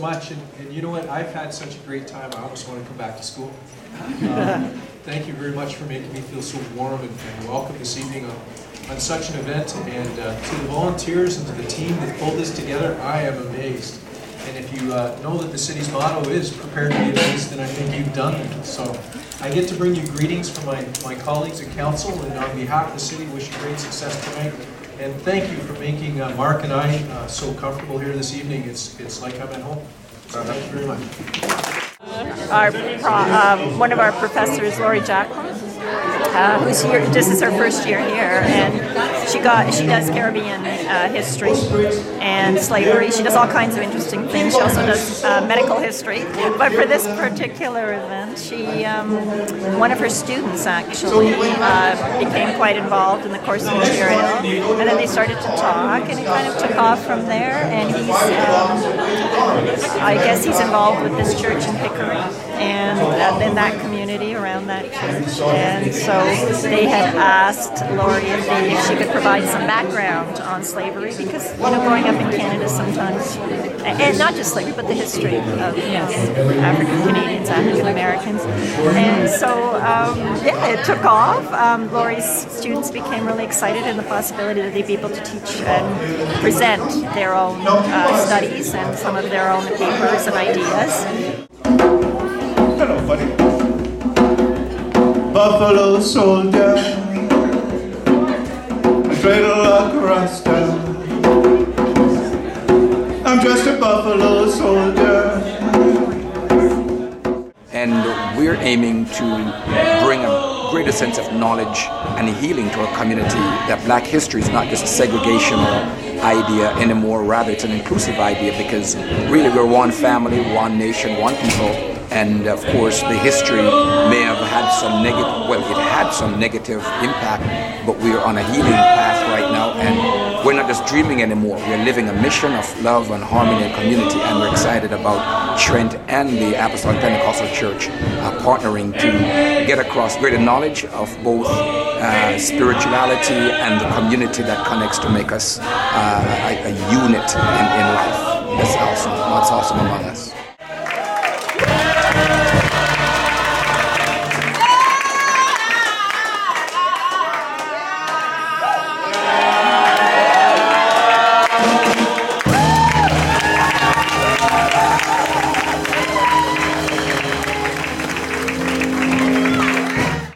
much. And, and you know what? I've had such a great time. I almost want to come back to school. Um, thank you very much for making me feel so warm and, and welcome this evening on, on such an event. And uh, to the volunteers and to the team that pulled this together, I am amazed. And if you uh, know that the city's motto is prepared to be amazed, then I think you've done it. So I get to bring you greetings from my, my colleagues at council, and on behalf of the city, wish you great success tonight. And thank you for making uh, Mark and I uh, so comfortable here this evening. It's, it's like I'm at home. So thank you very much. our pro, um, one of our professors, Lori Jacqueline, uh, who's here. This is her first year here, and she got she does Caribbean uh, history and slavery. She does all kinds of interesting things. She also does uh, medical history. But for this particular event, she um, one of her students actually uh, became quite involved in the course material, and then they started to talk, and it kind of took off from there. And he's um, I guess he's involved with this church in Pickering and uh, in that community around that church. And so they had asked Lori if, they, if she could provide some background on slavery because, you know, growing up in Canada sometimes, and not just slavery, but the history of African Canadians, African Americans. And so, um, yeah, it took off. Um, Lori's students became really excited in the possibility that they'd be able to teach and present their own uh, studies and some of their own papers and ideas. Buffalo soldier, a dreidel like a rasta. I'm just a buffalo soldier. and we're aiming to bring a greater sense of knowledge and healing to our community that black history is not just a segregational idea anymore rather it's an inclusive idea because really we're one family one nation one people and of course the history may have had some negative well it had some negative impact but we're on a healing path right now and we're not just dreaming anymore. We're living a mission of love and harmony and community and we're excited about trent and the apostolic pentecostal church uh, partnering to get across greater knowledge of both uh, spirituality and the community that connects to make us uh, a, a unit in, in life. That's awesome. That's awesome among us